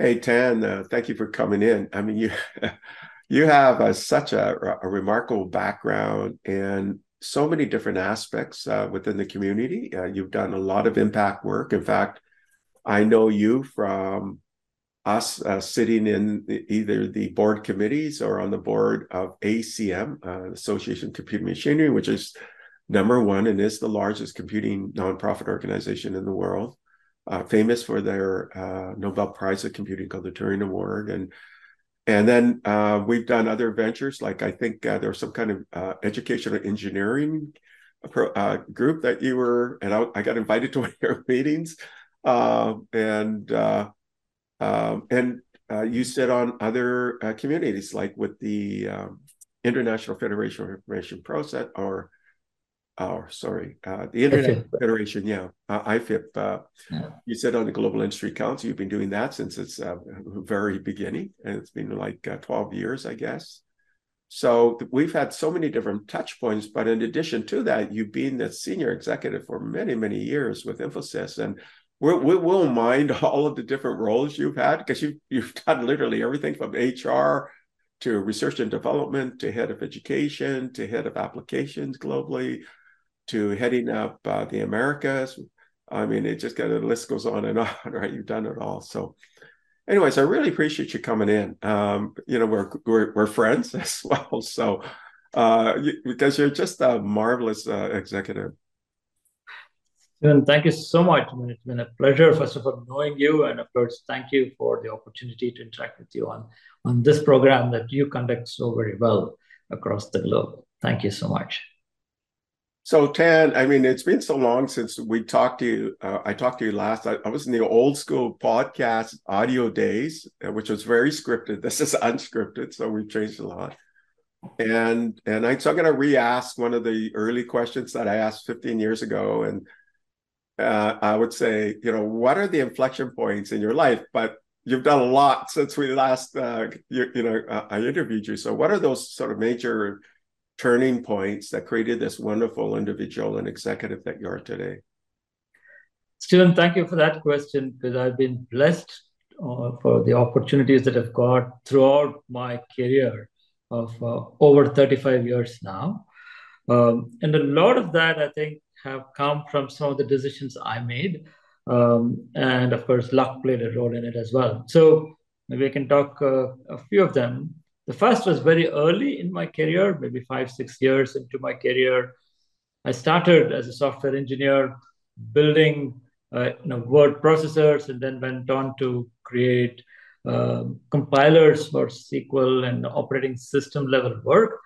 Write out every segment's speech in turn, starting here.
Hey, Tan, uh, thank you for coming in. I mean, you you have uh, such a, a, remarkable background and so many different aspects uh, within the community. Uh, you've done a lot of impact work. In fact, I know you from us uh, sitting in the, either the board committees or on the board of ACM, uh, Association of Computing Machinery, which is number one and is the largest computing nonprofit organization in the world, uh, famous for their uh, Nobel Prize of Computing called the Turing Award. And and then uh, we've done other ventures, like I think uh, some kind of educational engineering group that you were, and I, I, got invited to one of your meetings. and um, and uh, you sit on other uh, communities, like with the um, International Federation of Information Process, or, or sorry, uh, the Internet IFIP. Federation, yeah, uh, IFIP. Uh, yeah. You said on the Global Industry Council. You've been doing that since its uh, very beginning, and it's been like 12 years, I guess. So we've had so many different touch points, but in addition to that, you've been the senior executive for many, many years with Infosys, and we'll, we will mind all of the different roles you've had because you've, you've done literally everything from HR to research and development to head of education to head of applications globally to heading up uh, the Americas. I mean, it just got the list goes on and on, right? You've done it all. So, anyways, I really appreciate you coming in. Um, you know, we're, we're, we're friends as well. So, uh, because you're just a marvelous uh, executive. Stephen, thank you so much. It's been a pleasure, first of all, knowing you. And of course, thank you for the opportunity to interact with you on, on this program that you conduct so very well across the globe. Thank you so much. So Tan, I mean, it's been so long since we talked to you. Uh, I talked to you last. I, I, was in the old school podcast audio days, uh, which was very scripted. This is unscripted, so we've changed a lot. And and I, so I'm going to re-ask one of the early questions that I asked 15 years ago, and uh, I would say, you know, what are the inflection points in your life? But you've done a lot since we last, uh, you, you, know, uh, I interviewed you. So, what are those sort of major turning points that created this wonderful individual and executive that you are today? Stephen, thank you for that question because I've been blessed uh, for the opportunities that I've got throughout my career of uh, over 35 years now. Um, and a lot of that, I think, have come from some of the decisions I made. Um, and of course, luck played a role in it as well. So maybe I can talk uh, a few of them. The first was very early in my career, maybe five, six years into my career. I started as a software engineer building uh, you know, word processors and then went on to create uh, compilers for SQL and operating system level work.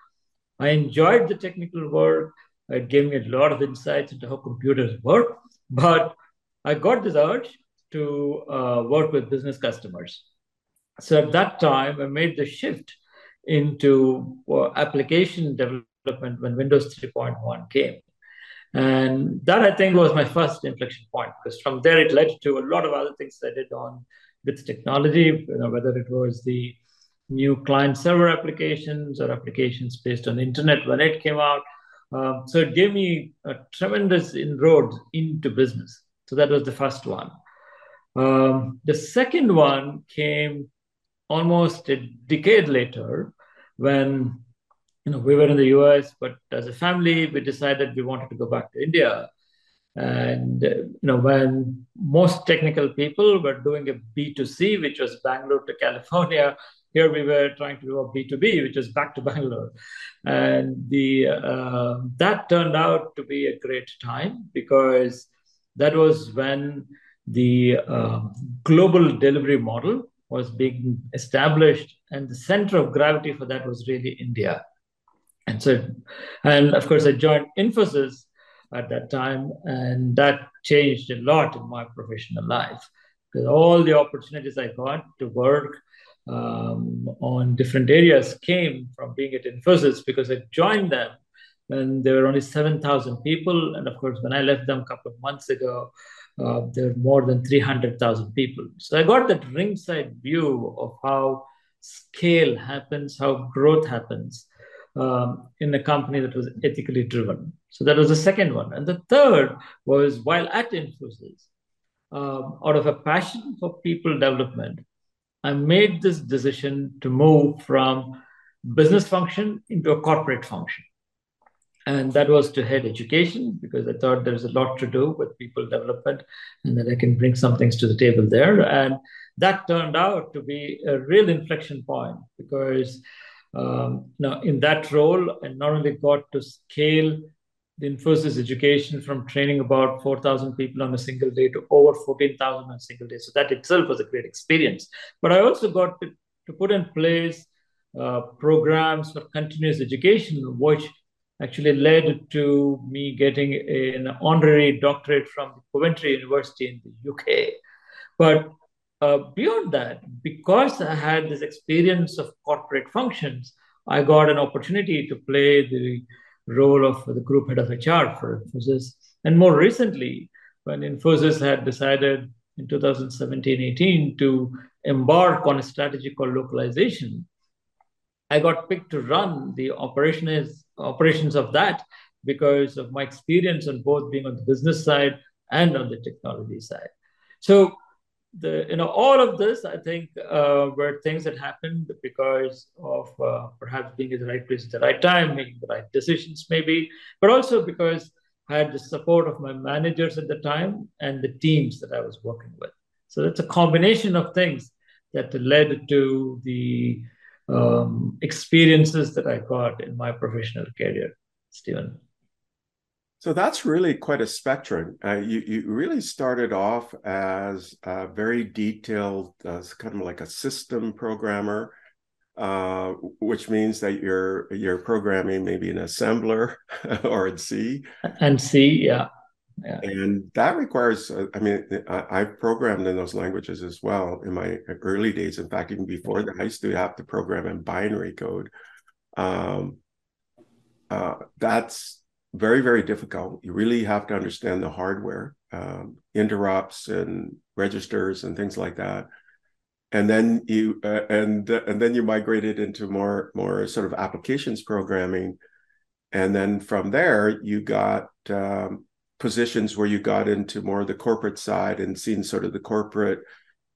I enjoyed the technical work. It gave me a lot of insights into how computers work. But I got this urge to uh, work with business customers. So at that time, I made the shift into uh, application development when Windows 3.1 came. And that I think was my first inflection point because from there it led to a lot of other things I did on with technology, you know, whether it was the new client server applications or applications based on the internet when it came out, um, so it gave me a tremendous inroad into business. So that was the first one. Um, the second one came almost a decade later when you know we were in the US, but as a family we decided we wanted to go back to India. And you know when most technical people were doing a B2C, which was Bangalore to California, here we were trying to do a B2B, which is back to Bangalore. And the uh, that turned out to be a great time because that was when the uh, global delivery model was being established, and the center of gravity for that was really India. And so, and of course, I joined Infosys at that time, and that changed a lot in my professional life because all the opportunities I got to work um, on different areas came from being at Infosys because I joined them when there were only 7,000 people. And of course, when I left them a couple of months ago, uh, there were more than 300,000 people. So I got that ringside view of how scale happens, how growth happens um, in a company that was ethically driven. So that was the second one. And the third was while at Infosys, um, out of a passion for people development, I made this decision to move from business function into a corporate function. And that was to head education because I thought there's a lot to do with people development and that I can bring some things to the table there. And that turned out to be a real inflection point because um, now in that role, I not only got to scale the Infosys education from training about 4,000 people on a single day to over 14,000 on a single day. So that itself was a great experience. But I also got to, to put in place uh, programs for continuous education, which actually led to me getting an honorary doctorate from the Coventry University in the UK. But uh, beyond that, because I had this experience of corporate functions, I got an opportunity to play the role of the group head of HR for Infosys. And more recently, when Infosys had decided in 2017-18 to embark on a strategy called localization, I got picked to run the operations operations of that because of my experience on both being on the business side and on the technology side. So the you know all of this I think uh, were things that happened because of uh, perhaps being in the right place at the right time, making the right decisions maybe, but also because I had the support of my managers at the time and the teams that I was working with. So it's a combination of things that led to the um, experiences that I got in my professional career, Stephen. So that's really quite a spectrum. Uh, you you really started off as a very detailed, uh, kind of like a system programmer, uh, which means that you're you're programming maybe an assembler or in C. And C, yeah. Yeah. And that requires, uh, I mean, I, have programmed in those languages as well in my early days. In fact, even before that, I used to have to program in binary code. Um, uh, that's very, very difficult. You really have to understand the hardware, um, interrupts and registers and things like that. And then you uh, and and then you migrated into more more sort of applications programming, and then from there you got um, positions where you got into more of the corporate side and seen sort of the corporate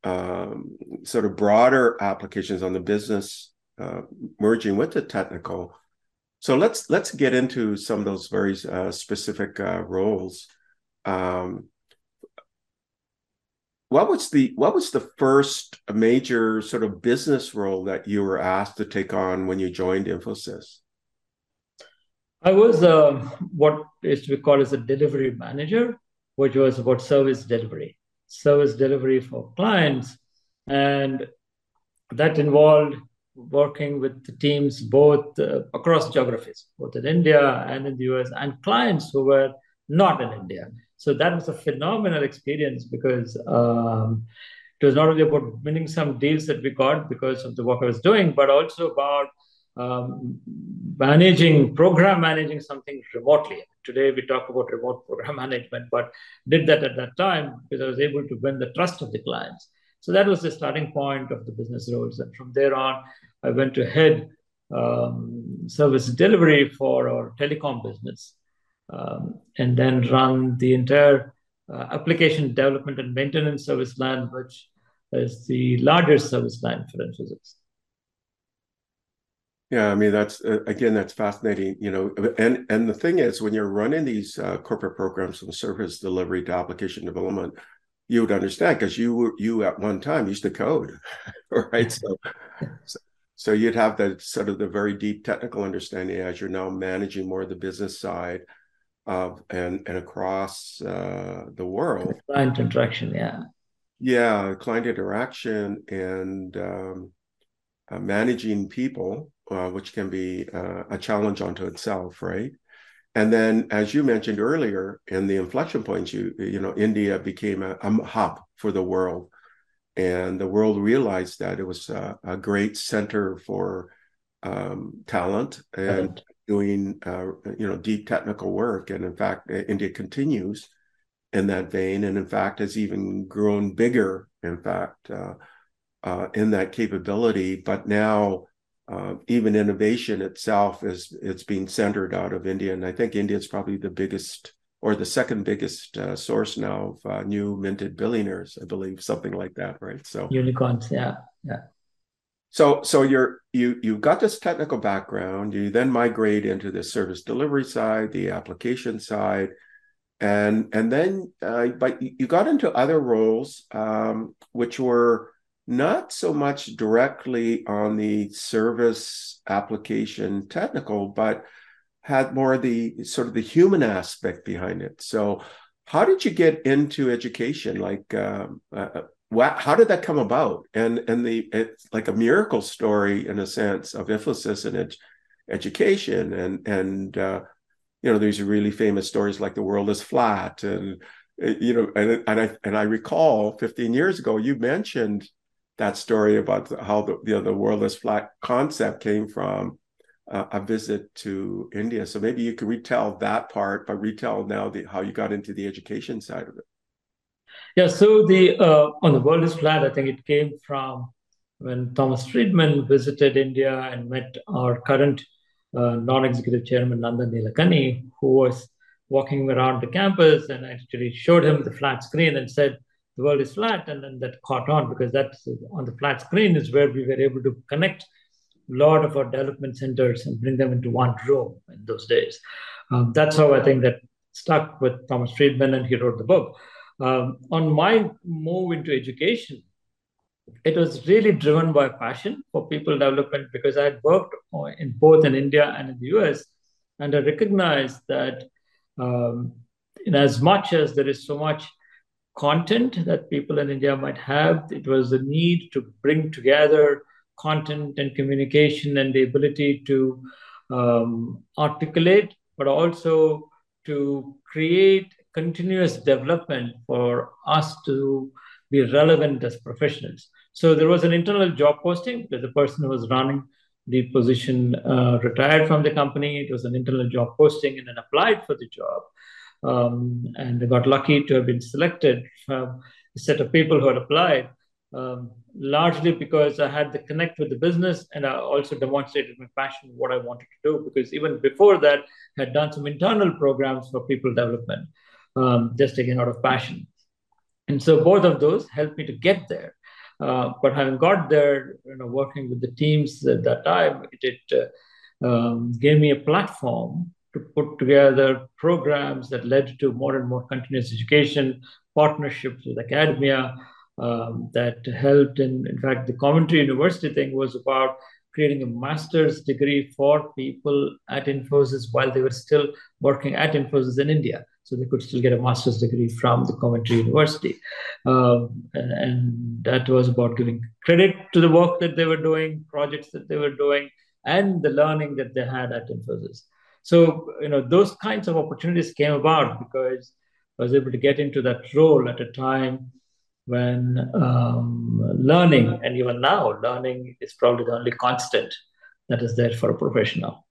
um, sort of broader applications on the business uh, merging with the technical. So let's let's get into some of those very uh, specific uh, roles. Um, what was the what was the first major sort of business role that you were asked to take on when you joined Infosys? I was uh, what is to be called as a delivery manager, which was about service delivery, service delivery for clients. And that involved working with the teams both uh, across geographies, both in India and in the US, and clients who were not in India. So that was a phenomenal experience because um, it was not only about winning some deals that we got because of the work I was doing, but also about um, managing program managing something remotely. Today we talk about remote program management, but did that at that time because I was able to win the trust of the clients. So that was the starting point of the business roles, and from there on, I went to head um, service delivery for our telecom business, um, and then run the entire uh, application development and maintenance service line, which is the largest service line for Infosys. Yeah, I mean that's uh, again that's fascinating, you know. And and the thing is, when you're running these uh, corporate programs from service delivery to application development, you would understand because you were you at one time used to code, right? So, so, so you'd have that sort of the very deep technical understanding as you're now managing more of the business side of and and across uh, the world. Client interaction, yeah. Yeah, client interaction and um, uh, managing people uh, which can be uh, a challenge unto itself, right? And then, as you mentioned earlier, in the inflection points, you you know, India became a, a hub for the world, and the world realized that it was a, a great center for um, talent and right. doing uh, you know deep technical work. And in fact, India continues in that vein, and in fact has even grown bigger. In fact, uh, uh, in that capability, but now uh, even innovation itself is it's being centered out of India, and I think India is probably the biggest or the second biggest uh, source now of uh, new minted billionaires, I believe, something like that, right? So unicorns, yeah. Yeah. So so you're you you've got this technical background. You then migrate into the service delivery side, the application side, and and then uh, but you got into other roles um, which were not so much directly on the service application technical, but had more the sort of the human aspect behind it. So, how did you get into education? Like, um, uh, uh how did that come about? And and the it's like a miracle story in a sense of emphasis in ed- education. And and uh, you know, there's really famous stories like the world is flat, and uh, you know, and and I and I recall 15 years ago you mentioned that story about how the you know, the world is flat concept came from uh, a visit to India. So maybe you could retell that part, but retell now the, how you got into the education side of it. Yeah. So the uh, on the world is flat. I think it came from when Thomas Friedman visited India and met our current uh, non-executive chairman Nandan Nilekani, who was walking around the campus and actually showed him the flat screen and said, the world is flat and then that caught on because that's on the flat screen is where we were able to connect a lot of our development centers and bring them into one room in those days. Um, that's how i think that stuck with thomas friedman and he wrote the book. Um, on my move into education it was really driven by passion for people development because i had worked in both in india and in the us and i recognized that um, in as much as there is so much content that people in India might have. It was the need to bring together content and communication and the ability to um, articulate, but also to create continuous development for us to be relevant as professionals. So there was an internal job posting because the person who was running the position uh, retired from the company. It was an internal job posting and then applied for the job um, and I got lucky to have been selected from a set of people who had applied, um, largely because I had the connect with the business and I also demonstrated my passion, what I wanted to do. Because even before that, I had done some internal programs for people development, um, just again out of passion. And so both of those helped me to get there. Uh, but having got there, you know, working with the teams at that time, it, it uh, um, gave me a platform to put together programs that led to more and more continuous education, partnerships with academia um, that helped. And in fact, the Coventry University thing was about creating a master's degree for people at Infosys while they were still working at Infosys in India. So they could still get a master's degree from the Coventry University. Um, and, and that was about giving credit to the work that they were doing, projects that they were doing, and the learning that they had at Infosys. So, you know, those kinds of opportunities came about because I was able to get into that role at a time when um, learning, and even now, learning is probably the only constant that is there for a professional.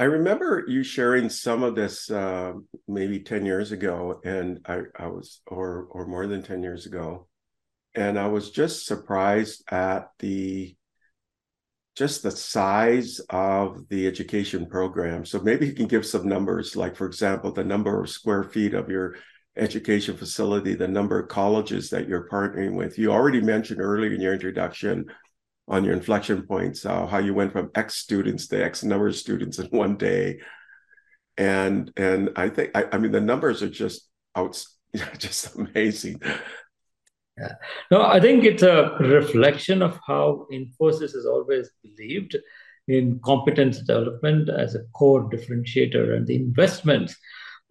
I remember you sharing some of this uh, maybe 10 years ago, and I, I was, or, or more than 10 years ago. And I was just surprised at the just the size of the education program. So maybe you can give some numbers, like, for example, the number of square feet of your education facility, the number of colleges that you're partnering with. You already mentioned earlier in your introduction on your inflection points uh, how you went from X students to X number of students in one day. And and I think I, I mean the numbers are just out just amazing. Yeah. No, I think it's a reflection of how Infosys has always believed in competence development as a core differentiator and the investments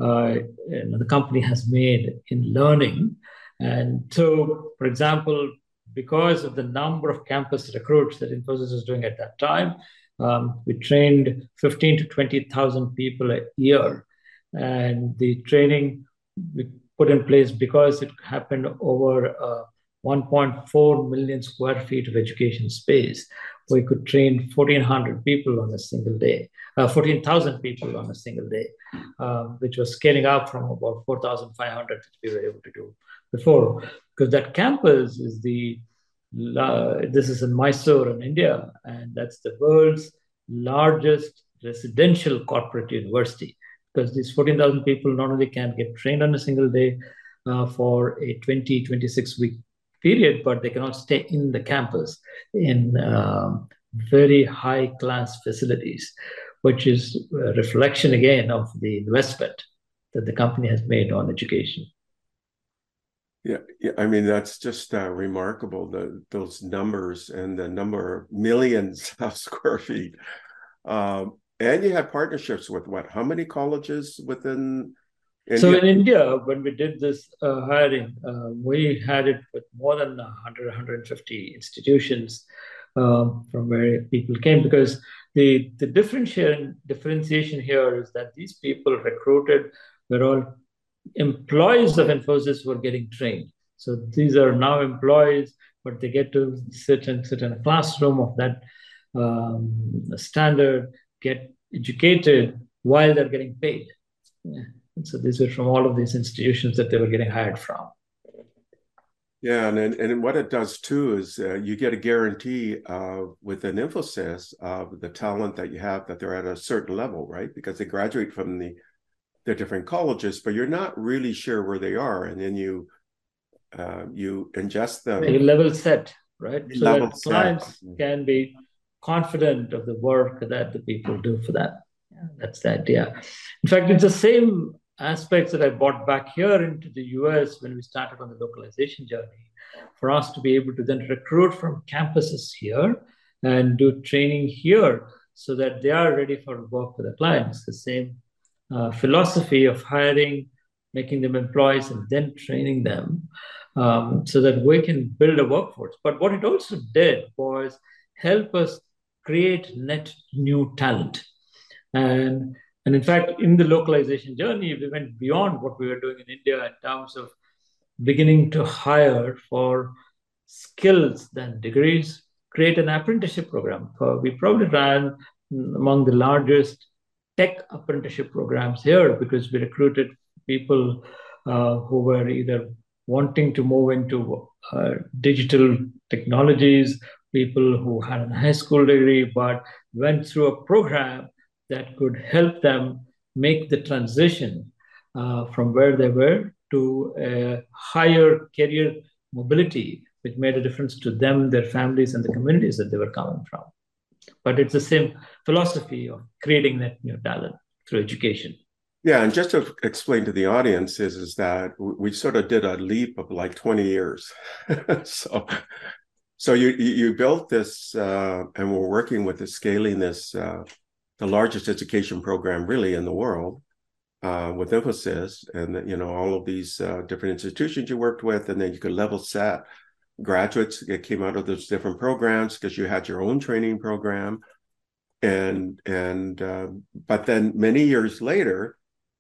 uh, you know, the company has made in learning. And so, for example, because of the number of campus recruits that Infosys was doing at that time, um, we trained 15 to 20,000 people a year. And the training, we put in place because it happened over uh, 1.4 million square feet of education space. We could train 1,400 people on a single day, uh, 14,000 people on a single day, uh, which was scaling up from about 4,500 that we were able to do before. Because that campus is the, uh, this is in Mysore in India, and that's the world's largest residential corporate university because these 14,000 people not only can get trained on a single day uh, for a 20, 26 week period, but they cannot stay in the campus in um, very high class facilities, which is a reflection again of the investment that the company has made on education. Yeah, yeah. I mean, that's just uh, remarkable. The those numbers and the number of millions of square feet. Um, and you had partnerships with what? How many colleges within? India? So in India, when we did this uh, hiring, uh, we had it with more than 100, 150 institutions um, from where people came because the the differentiation differentiation here is that these people recruited were all employees of Infosys who were getting trained. So these are now employees, but they get to sit and sit in a classroom of that um, standard, get educated while they're getting paid. Yeah. so these were from all of these institutions that they were getting hired from. Yeah, and and what it does too is uh, you get a guarantee uh, with an emphasis of the talent that you have that they're at a certain level, right? Because they graduate from the the different colleges, but you're not really sure where they are, and then you uh, you ingest them. A level set, right? So level that clients set. can be confident of the work that the people do for that. Yeah, that's the idea. In fact, it's the same aspects that I brought back here into the US when we started on the localization journey for us to be able to then recruit from campuses here and do training here so that they are ready for work with the clients. The same uh, philosophy of hiring, making them employees, and then training them um, so that we can build a workforce. But what it also did was help us create net new talent. And, and in fact, in the localization journey, we went beyond what we were doing in India in terms of beginning to hire for skills than degrees, create an apprenticeship program. Uh, we probably ran among the largest tech apprenticeship programs here because we recruited people uh, who were either wanting to move into uh, digital technologies, people who had a high school degree but went through a program that could help them make the transition uh, from where they were to a higher career mobility, which made a difference to them, their families, and the communities that they were coming from. But it's the same philosophy of creating that new talent through education. Yeah, and just to explain to the audience is is that we sort of did a leap of like 20 years. so so you you built this uh, and we're working with the scaling this uh, the largest education program really in the world uh, with emphasis, and you know all of these uh, different institutions you worked with and then you could level set graduates that came out of those different programs because you had your own training program. And and uh, but then many years later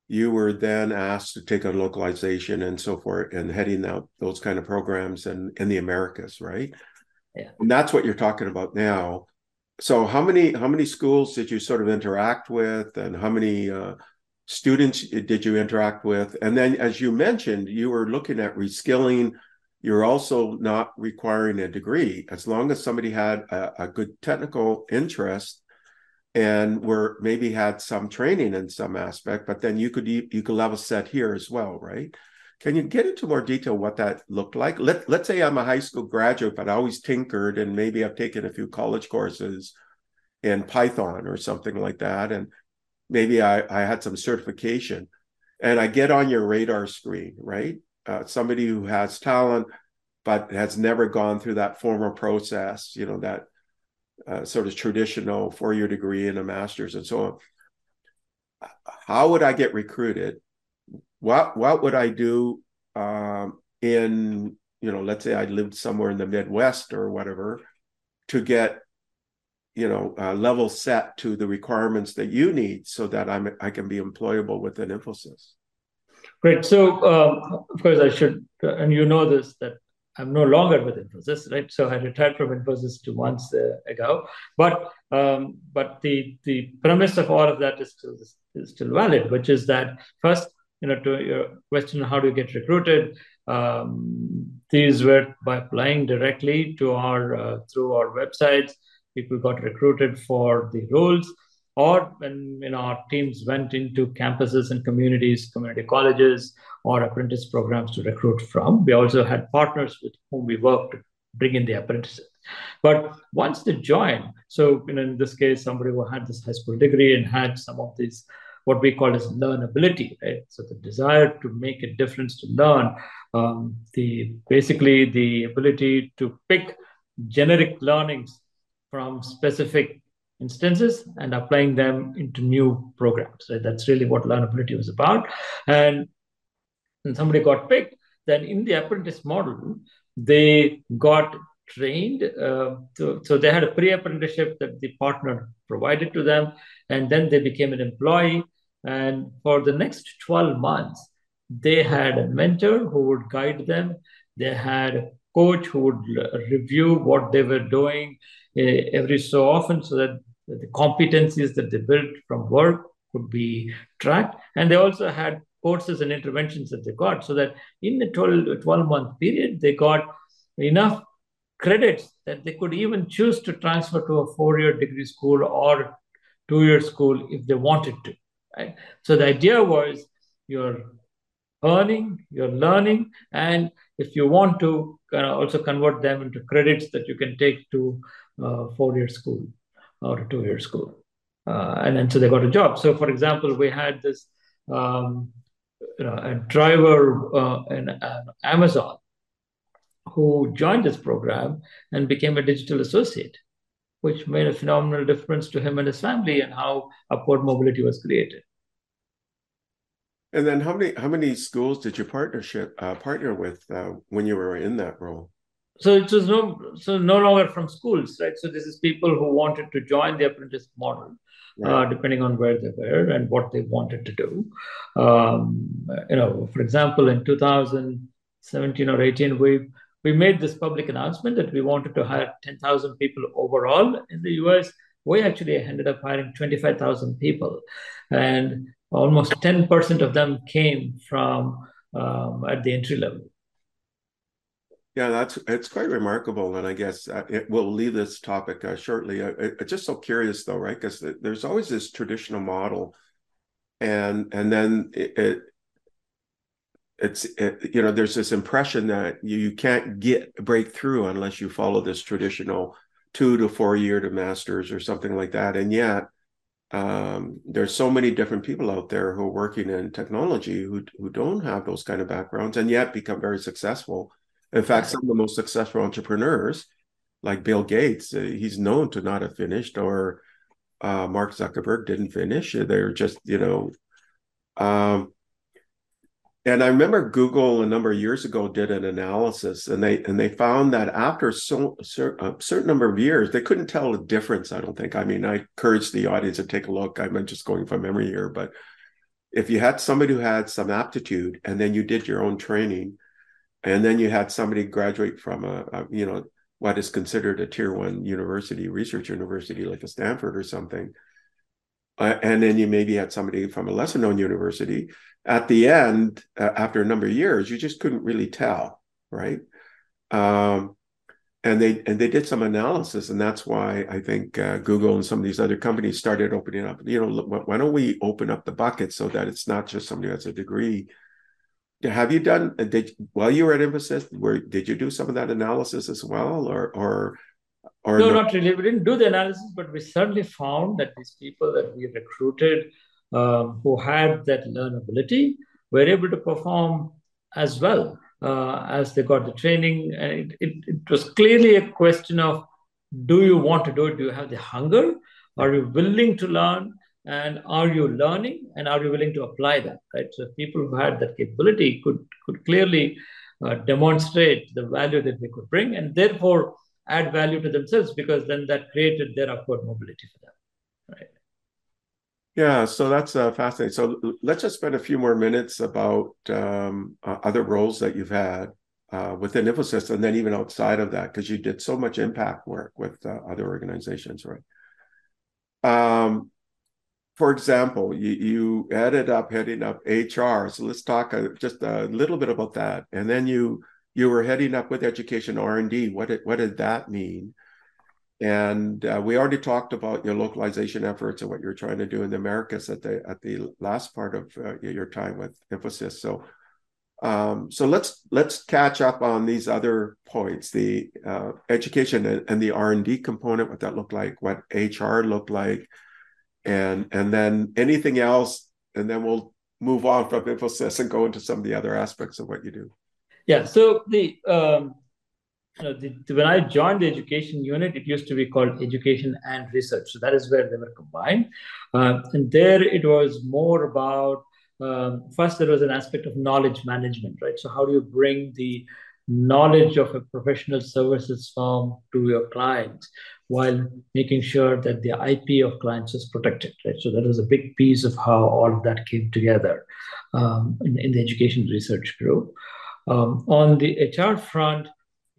you were then asked to take on localization and so forth and heading out those kind of programs and in the americas right yeah. And that's what you're talking about now. So how many how many schools did you sort of interact with and how many uh, students did you interact with? And then as you mentioned you were looking at reskilling. You're also not requiring a degree. As long as somebody had a, a good technical interest and were maybe had some training in some aspect but then you could you could level set here as well right can you get into more detail what that looked like? Let, let's say i'm a high school graduate but i always tinkered and maybe i've taken a few college courses in python or something like that and maybe i, I had some certification. And i get on your radar screen right? Uh, somebody who has talent but has never gone through that formal process you know that uh, sort of traditional four-year degree and a master's and so on. How would i get recruited what what would i do um, in you know let's say i lived somewhere in the midwest or whatever to get you know uh, level set to the requirements that you need so that i'm i can be employable within infosys Great. So, um, of course, I should, and you know this, that I'm no longer with Infosys, right? So I retired from Infosys two months uh, ago. But um, but the the premise of all of that is still is still valid, which is that first, you know, to your question, how do you get recruited? Um, these were by applying directly to our uh, through our websites. People got recruited for the roles or when you know our teams went into campuses and communities, community colleges, or apprentice programs to recruit from. We also had partners with whom we worked to bring in the apprentices. But once they join, so you know, in this case, somebody who had this high school degree and had some of these what we call as learnability, right? So the desire to make a difference, to learn, um, the basically the ability to pick generic learnings from specific instances and applying them into new programs. Right? That's really what learnability was about. And when somebody got picked, then in the apprentice model, they got trained. Uh, so they had a pre-apprenticeship that the partner provided to them, and then they became an employee. And for the next 12 months, they had a mentor who would guide them. They had a coach who would review what they were doing every so often so that the competencies that they built from work could be tracked. And they also had courses and interventions that they got so that in the 12, 12 month period, they got enough credits that they could even choose to transfer to a four year degree school or two year school if they wanted to. Right? So the idea was you're earning, you're learning, and if you want to, kind of also convert them into credits that you can take to uh, four year school or a two year school. Uh, and then so they got a job. So, for example, we had this um, you know, a driver uh, in uh, Amazon who joined this program and became a digital associate, which made a phenomenal difference to him and his family and how upward mobility was created. And then, how many how many schools did you partnership uh, partner with uh, when you were in that role? So it was no so no longer from schools, right? So this is people who wanted to join the apprentice model, uh, right. uh, depending on where they were and what they wanted to do. Um, you know, for example, in 2017 or 18, we we made this public announcement that we wanted to hire 10,000 people overall in the US. We actually ended up hiring 25,000 people, and almost 10% of them came from um, at the entry level. Yeah, that's it's quite remarkable, and I guess uh, it, we'll leave this topic uh, shortly. I, I, just so curious though, right? Because there's always this traditional model, and and then it, it it's it, you know there's this impression that you, you can't get a breakthrough unless you follow this traditional two to four year to masters or something like that, and yet um, there's so many different people out there who are working in technology who who don't have those kind of backgrounds and yet become very successful. In fact, some of the most successful entrepreneurs, like Bill Gates, uh, he's known to not have finished, or uh, Mark Zuckerberg didn't finish. They're just you know. Um, and I remember Google a number of years ago did an analysis, and they and they found that after so, a certain number of years, they couldn't tell a difference. I don't think. I mean, I encourage the audience to take a look. I'm just going from memory here, but if you had somebody who had some aptitude, and then you did your own training, and then you had somebody graduate from a, a you know what is considered a tier one university, research university like a Stanford or something, uh, and then you maybe had somebody from a lesser known university at the end, uh, after a number of years, you just couldn't really tell, right? Um, and they and they did some analysis, and that's why I think uh, Google and some of these other companies started opening up. You know, why don't we open up the bucket so that it's not just somebody who has a degree? Have you done? Uh, did while you were at Infosys, where did you do some of that analysis as well, or or or no, not really. We didn't do the analysis, but we certainly found that these people that we recruited um, who had that learnability were able to perform as well uh, as they got the training. And it, it, it, was clearly a question of do you want to do it? Do you have the hunger? Are you willing to learn? And are you learning? And are you willing to apply that? Right. So people who had that capability could could clearly uh, demonstrate the value that they could bring, and therefore add value to themselves because then that created their upward mobility for them. Yeah, so that's uh, fascinating. So let's just spend a few more minutes about um, uh, other roles that you've had uh, within Infosys, and then even outside of that, because you did so much impact work with uh, other organizations, right? Um, for example, you, you ended up heading up HR. So let's talk uh, just a little bit about that. And then you you were heading up with education R and D. What did what did that mean? And uh, we already talked about your localization efforts and what you're trying to do in the Americas at the at the last part of uh, your time with Infosys. So, um, so let's let's catch up on these other points: the uh, education and, and the R and D component, what that looked like, what HR looked like, and and then anything else, and then we'll move on from Infosys and go into some of the other aspects of what you do. Yeah. So the um, know, the, when I joined the education unit, it used to be called education and research. So that is where they were combined. Uh, and there it was more about um, first, there was an aspect of knowledge management, right? So, how do you bring the knowledge of a professional services firm to your clients while making sure that the IP of clients is protected, right? So, that was a big piece of how all of that came together um, in, in, the education research group. Um, on the HR front,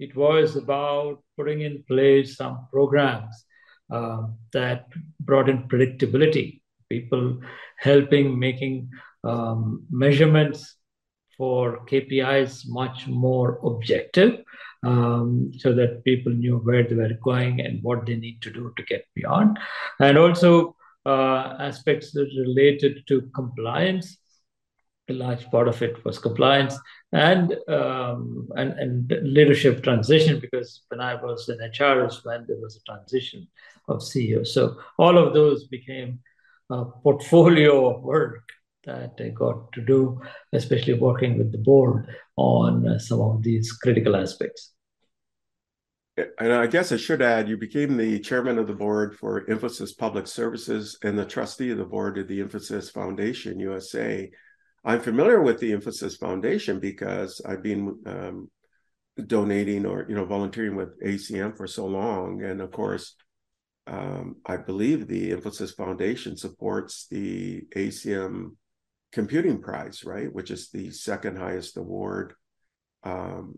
it was about putting in place some programs uh, that brought in predictability, people helping making um, measurements for KPIs much more objective um, so that people knew where they were going and what they need to do to get beyond. And also uh, aspects that related to compliance. A large part of it was compliance and um, and and leadership transition because when I was in HR was when there was a transition of CEO. So all of those became a portfolio of work that I got to do, especially working with the board on uh, some of these critical aspects. And I guess I should add, you became the chairman of the board for Infosys Public Services and the trustee of the board of the Infosys Foundation USA. I'm familiar with the Infosys Foundation because I've been um, donating or you know volunteering with ACM for so long, and of course, um, I believe the Infosys Foundation supports the ACM Computing Prize, right, which is the second highest award, um,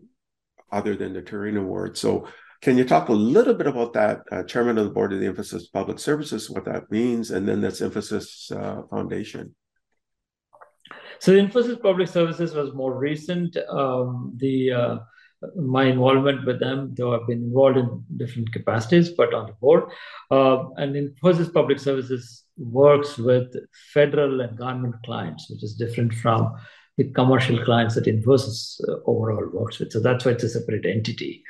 other than the Turing Award. So, can you talk a little bit about that, uh, chairman of the board of the Infosys Public Services, what that means, and then this Infosys uh, Foundation? So Infosys Public Services was more recent. Um, the uh, my involvement with them, though I've been involved in different capacities, but on the board. Uh, and Infosys Public Services works with federal and government clients, which is different from the commercial clients that Infosys uh, overall works with. So that's why it's a separate entity.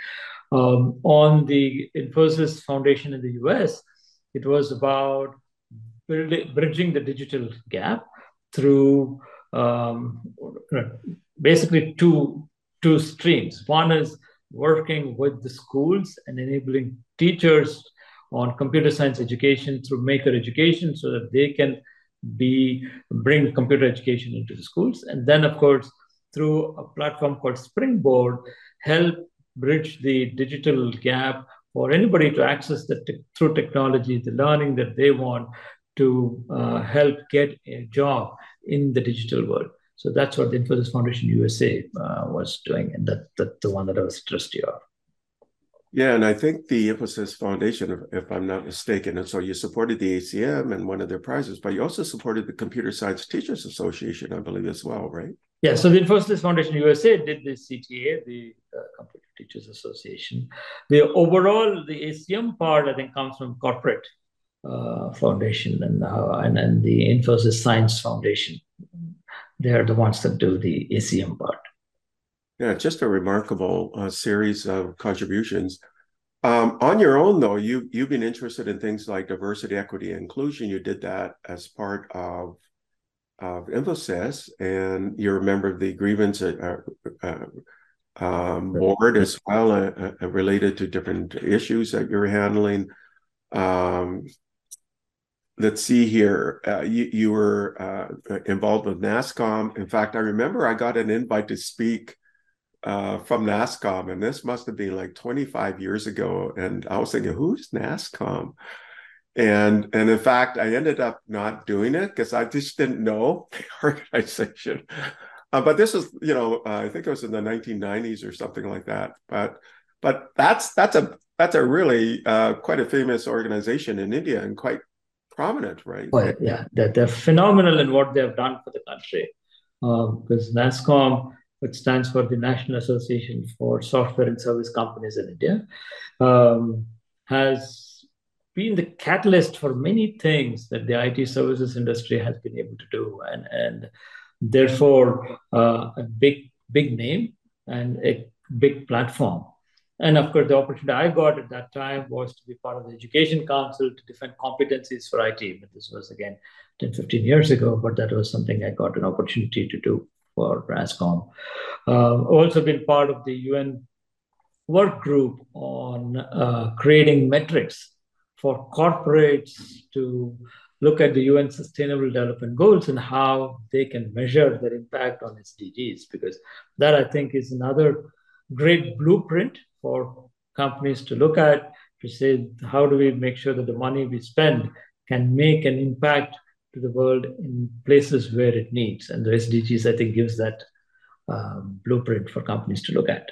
Um, on the Infosys Foundation in the US, it was about building, bridging the digital gap through um, basically two two streams. One is working with the schools and enabling teachers on computer science education through maker education so that they can be bring computer education into the schools and then of course through a platform called springboard help bridge the digital gap for anybody to access the te- through technology the learning that they want to uh, help get a job in the digital world. So that's what the Infosys Foundation USA uh, was doing, and that, that's the one that I was trustee of. Yeah, and I think the Infosys Foundation, if, if, I'm not mistaken, and so you supported the ACM and one of their prizes, but you also supported the Computer Science Teachers Association, I believe, as well, right? Yeah, so the Infosys Foundation USA did the CTA, the uh, Computer Teachers Association. The overall, the ACM part, I think, comes from corporate Foundation and, uh, and and the Infosys Science Foundation. They are the ones that do the ACM part. Yeah, just a remarkable uh, series of contributions. Um, on your own, though, you you've been interested in things like diversity, equity, inclusion. You did that as part of of Infosys, and you're a member of the grievance uh, uh, um, board as well, uh, uh, related to different issues that you're handling. Um, let's see here. Uh, you, you were uh, involved with NASSCOM. In fact, I remember I got an invite to speak uh, from NASSCOM, and this must have been like 25 years ago. And I was thinking, who's NASSCOM? And and in fact, I ended up not doing it because I just didn't know the organization. Uh, but this is, you know, uh, I think it was in the 1990s or something like that. But but that's that's a that's a really uh, quite a famous organization in India and quite prominent, right? Oh, yeah, they're, they're phenomenal in what they have done for the country. Um, because NASSCOM, which stands for the National Association for Software and Service Companies in India, um, has been the catalyst for many things that the IT services industry has been able to do, and and therefore uh, a big big name and a big platform. And of course, the opportunity I got at that time was to be part of the Education Council to defend competencies for IT. But this was again 10, 15 years ago, but that was something I got an opportunity to do for NASSCOM. Uh, also been part of the UN work group on uh, creating metrics for corporates to look at the UN Sustainable Development Goals and how they can measure their impact on SDGs, because that I think is another great blueprint for companies to look at to say how do we make sure that the money we spend can make an impact to the world in places where it needs. And the SDGs, I think, gives that um, blueprint for companies to look at.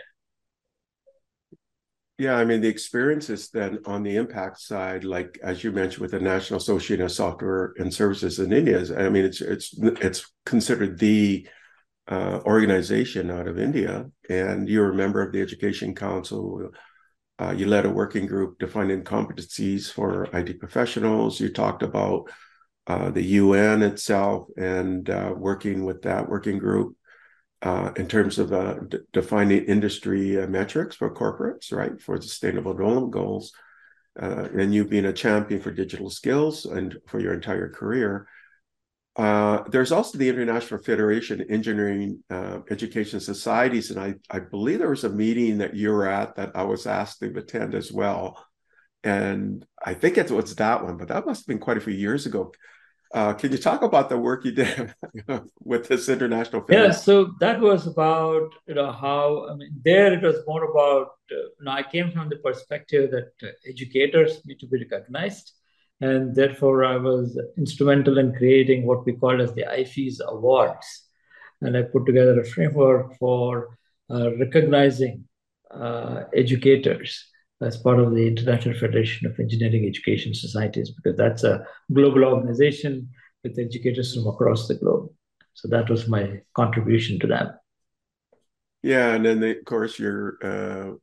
Yeah, I mean the experiences then on the impact side, like as you mentioned with the National Association of Software and Services in India, I mean it's it's it's considered the uh, organization out of India, and you're a member of the Education Council. Uh, you led a working group defining competencies for IT professionals. You talked about uh, the UN itself and uh, working with that working group uh, in terms of uh, d- defining industry metrics for corporates, right, for sustainable development goals. And you being a champion for digital skills and for your entire career. Uh, there's also the International Federation of Engineering uh, Education Societies, and I, I believe there was a meeting that you were at that I was asked to attend as well. And I think it was that one, but that must have been quite a few years ago. Uh, can you talk about the work you did with this international? Film? Yeah, so that was about you know how I mean there it was more about uh, you know I came from the perspective that uh, educators need to be recognized, and therefore I was instrumental in creating what we call as the IFEES Awards, and I put together a framework for uh, recognizing uh, educators as part of the International Federation of Engineering Education Societies, because that's a global organization with educators from across the globe. So that was my contribution to that. Yeah, and then the, of course you're. Uh,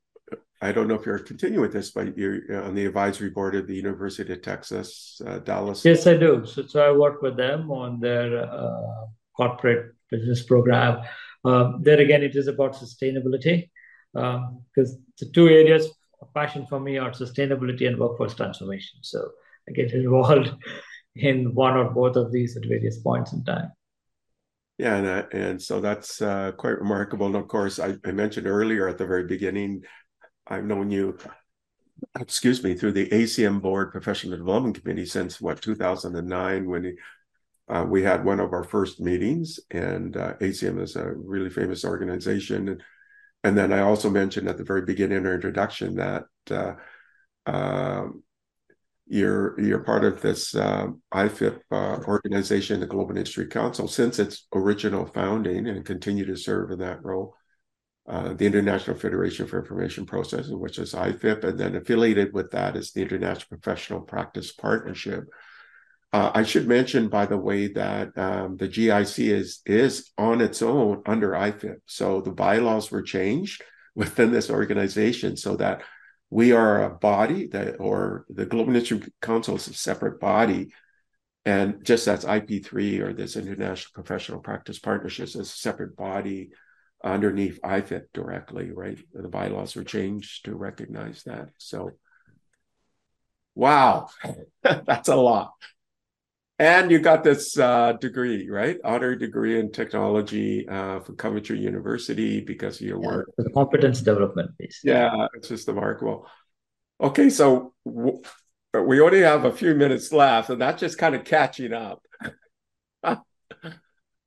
I don't know if you're continuing with this, but you're on the advisory board of the University of Texas, uh, Dallas. Yes, I do. So, so I work with them on their uh, corporate business program. Um, there again, it is about sustainability because um, the two areas of passion for me are sustainability and workforce transformation. So I get involved in one or both of these at various points in time. Yeah, and uh, and so that's uh, quite remarkable. And of course, I, I, mentioned earlier at the very beginning, I've known you, excuse me, through the ACM Board Professional Development Committee since what 2009 when uh, we had one of our first meetings. And uh, ACM is a really famous organization, and and then I also mentioned at the very beginning our introduction that uh, uh, you're you're part of this uh, IFIP uh, organization, the Global Industry Council, since its original founding, and continue to serve in that role. Uh, the International Federation for Information Processing, which is IFIP, and then affiliated with that is the International Professional Practice Partnership, uh, I should mention, by the way, that um, the GIC is is on its own under IFIP. So the bylaws were changed within this organization so that we are a body that, or the Global Industry Council is a separate body, and just as IP3 or this International Professional Practice Partnerships is a separate body underneath IFIP directly, right? The bylaws were changed to recognize that. So, wow, that's a lot and you got this uh, degree, right? Honor degree in technology uh, from Coventry University because of your yeah, work. The competence development piece. Yeah, it's just remarkable. Okay, so w- we only have a few minutes left, and that's just kind of catching up.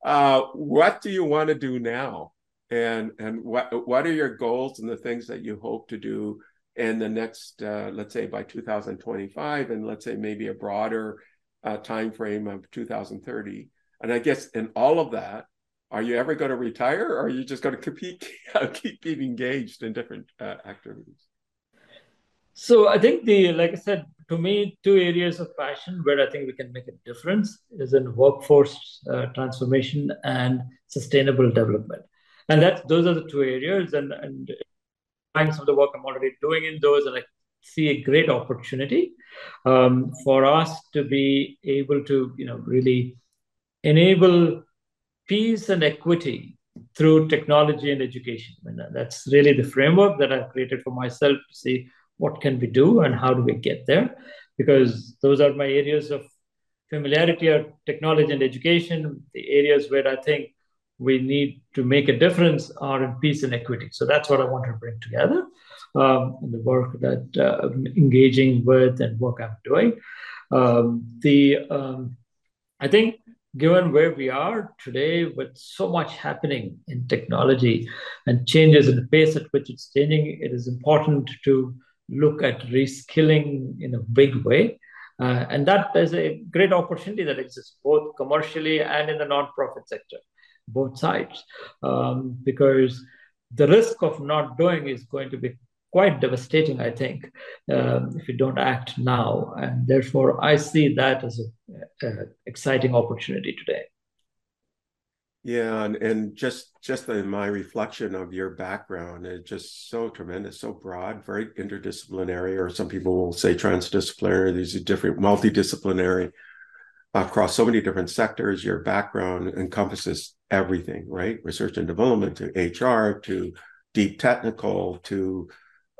uh, what do you want to do now? And and what what are your goals and the things that you hope to do in the next, uh, let's say by 2025, and let's say maybe a broader uh, time frame of 2030. And I guess in all of that, are you ever going to retire, or are you just going to compete, keep being engaged in different uh, activities? So I think the, like I said, to me, two areas of passion where I think we can make a difference is in workforce uh, transformation and sustainable development, and that's those are the two areas. And and some of the work I'm already doing in those, and I see a great opportunity um, for us to be able to, you know, really enable peace and equity through technology and education. And that's really the framework that I've created for myself to see what can we do and how do we get there, because those are my areas of familiarity are technology and education, the areas where I think we need to make a difference are in peace and equity. So that's what I want to bring together um, in the work that uh, I'm engaging with and work I'm doing. Um, the um, I think given where we are today with so much happening in technology and changes in the pace at which it's changing, it is important to look at reskilling in a big way. Uh, and that is a great opportunity that exists both commercially and in the nonprofit sector, both sides, um, because the risk of not doing is going to be quite devastating, I think, um, if you don't act now. And therefore, I see that as an exciting opportunity today. Yeah, and, and just just in my reflection of your background is just so tremendous, so broad, very interdisciplinary, or some people will say transdisciplinary. These are different, multidisciplinary across so many different sectors. Your background encompasses everything, right? Research and development to HR to deep technical to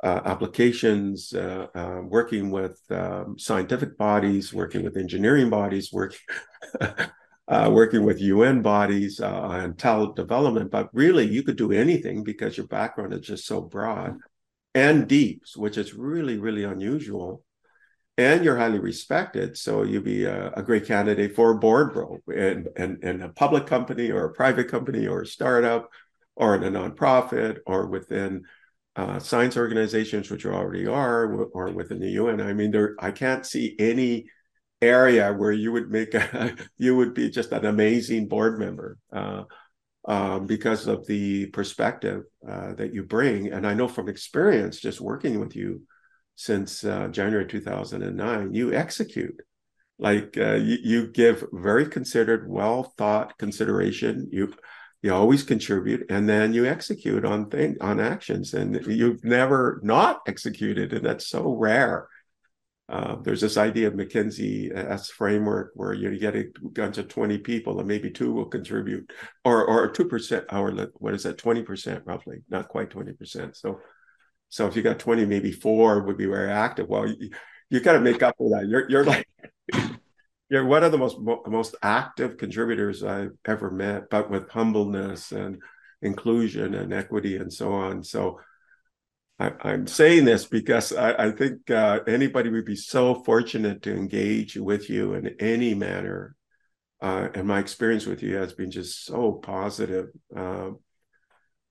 uh, applications, uh, uh, working with um, scientific bodies, working with engineering bodies, working uh, working with UN bodies uh, on talent development. But really, you could do anything because your background is just so broad and deep, which is really really unusual. And you're highly respected, so you'd be a, a great candidate for a board role in, in, in a public company or a private company or a startup or in a nonprofit or within uh, science organizations, which you already are, or within the UN. I mean, there I can't see any area where you would make a you would be just an amazing board member uh, um, because of the perspective uh, that you bring. And I know from experience, just working with you since uh, January 2009, you execute. Like uh, you, you give very considered, well thought consideration. You you always contribute and then you execute on thing on actions and you've never not executed and that's so rare uh, there's this idea of McKinsey S framework where you get a bunch of 20 people and maybe two will contribute or or 2% or what is that 20% roughly not quite 20% so so if you got 20 maybe four would be very active well you, you got to make up for that you're you're like you're one of the most most active contributors I've ever met, but with humbleness and inclusion and equity and so on. So I, am saying this because I, I think uh, anybody would be so fortunate to engage with you in any manner. Uh, and my experience with you has been just so positive. Um,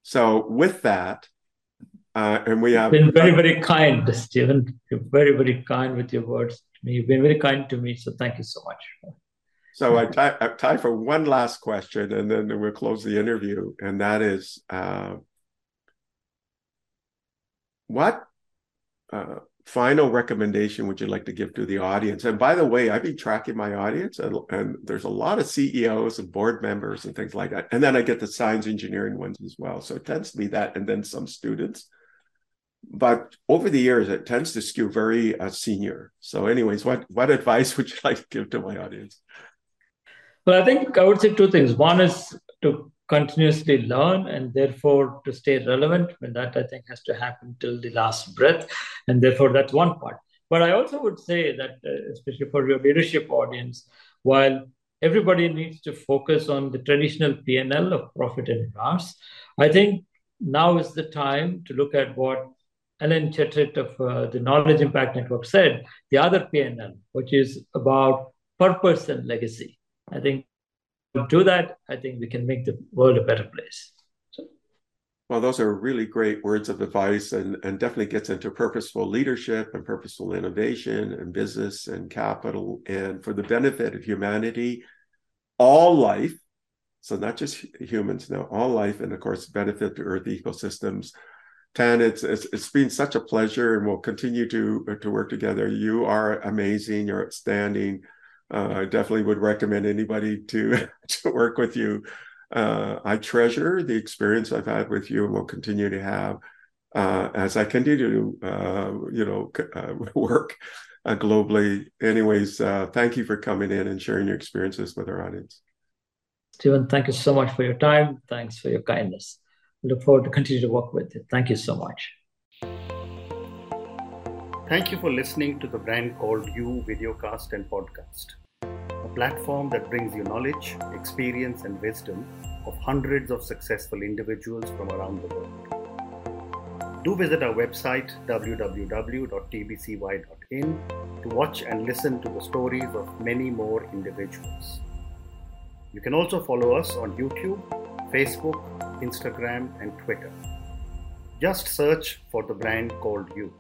so with that, uh, and we have been very, very kind, Stephen. You're very, very kind with your words me. You've been very kind to me. So thank you so much. So I have time for one last question, and then we'll close the interview. And that is, uh, what uh, final recommendation would you like to give to the audience? And by the way, I've been tracking my audience, and, and there's a lot of CEOs and board members and things like that. And then I get the science engineering ones as well. So it tends to be that, and then some students but over the years it tends to skew very uh, senior. So anyways what what advice would you like to give to my audience? Well i think i would say two things. One is to continuously learn and therefore to stay relevant and that i think has to happen till the last breath and therefore that's one part. But i also would say that uh, especially for your leadership audience while everybody needs to focus on the traditional pnl of profit and loss i think now is the time to look at what Ellen Chetritt of uh, the Knowledge Impact Network said, the other PNL, which is about purpose and legacy. I think to do that, I think we can make the world a better place. Well, those are really great words of advice and, and definitely gets into purposeful leadership and purposeful innovation and business and capital and for the benefit of humanity, all life. So not just humans now, all life, and of course, benefit to Earth ecosystems Tan, it's, it's it's been such a pleasure, and we'll continue to to work together. You are amazing. You're outstanding. Uh, I definitely would recommend anybody to to work with you. Uh, I treasure the experience I've had with you, and will continue to have. uh, as I continue to, uh, you know, uh, work uh, globally. Anyways, thank you for coming in and sharing your experiences with our audience. Stephen, thank you so much for your time. Thanks for your kindness. Look forward to continue to work with you. Thank you so much. Thank you for listening to the brand called You videocast and podcast, a platform that brings you knowledge, experience, and wisdom of hundreds of successful individuals from around the world. Do visit our website www.tbcy.in to watch and listen to the stories of many more individuals. You can also follow us on YouTube, Facebook, Instagram, and Twitter. Just search for the brand called You.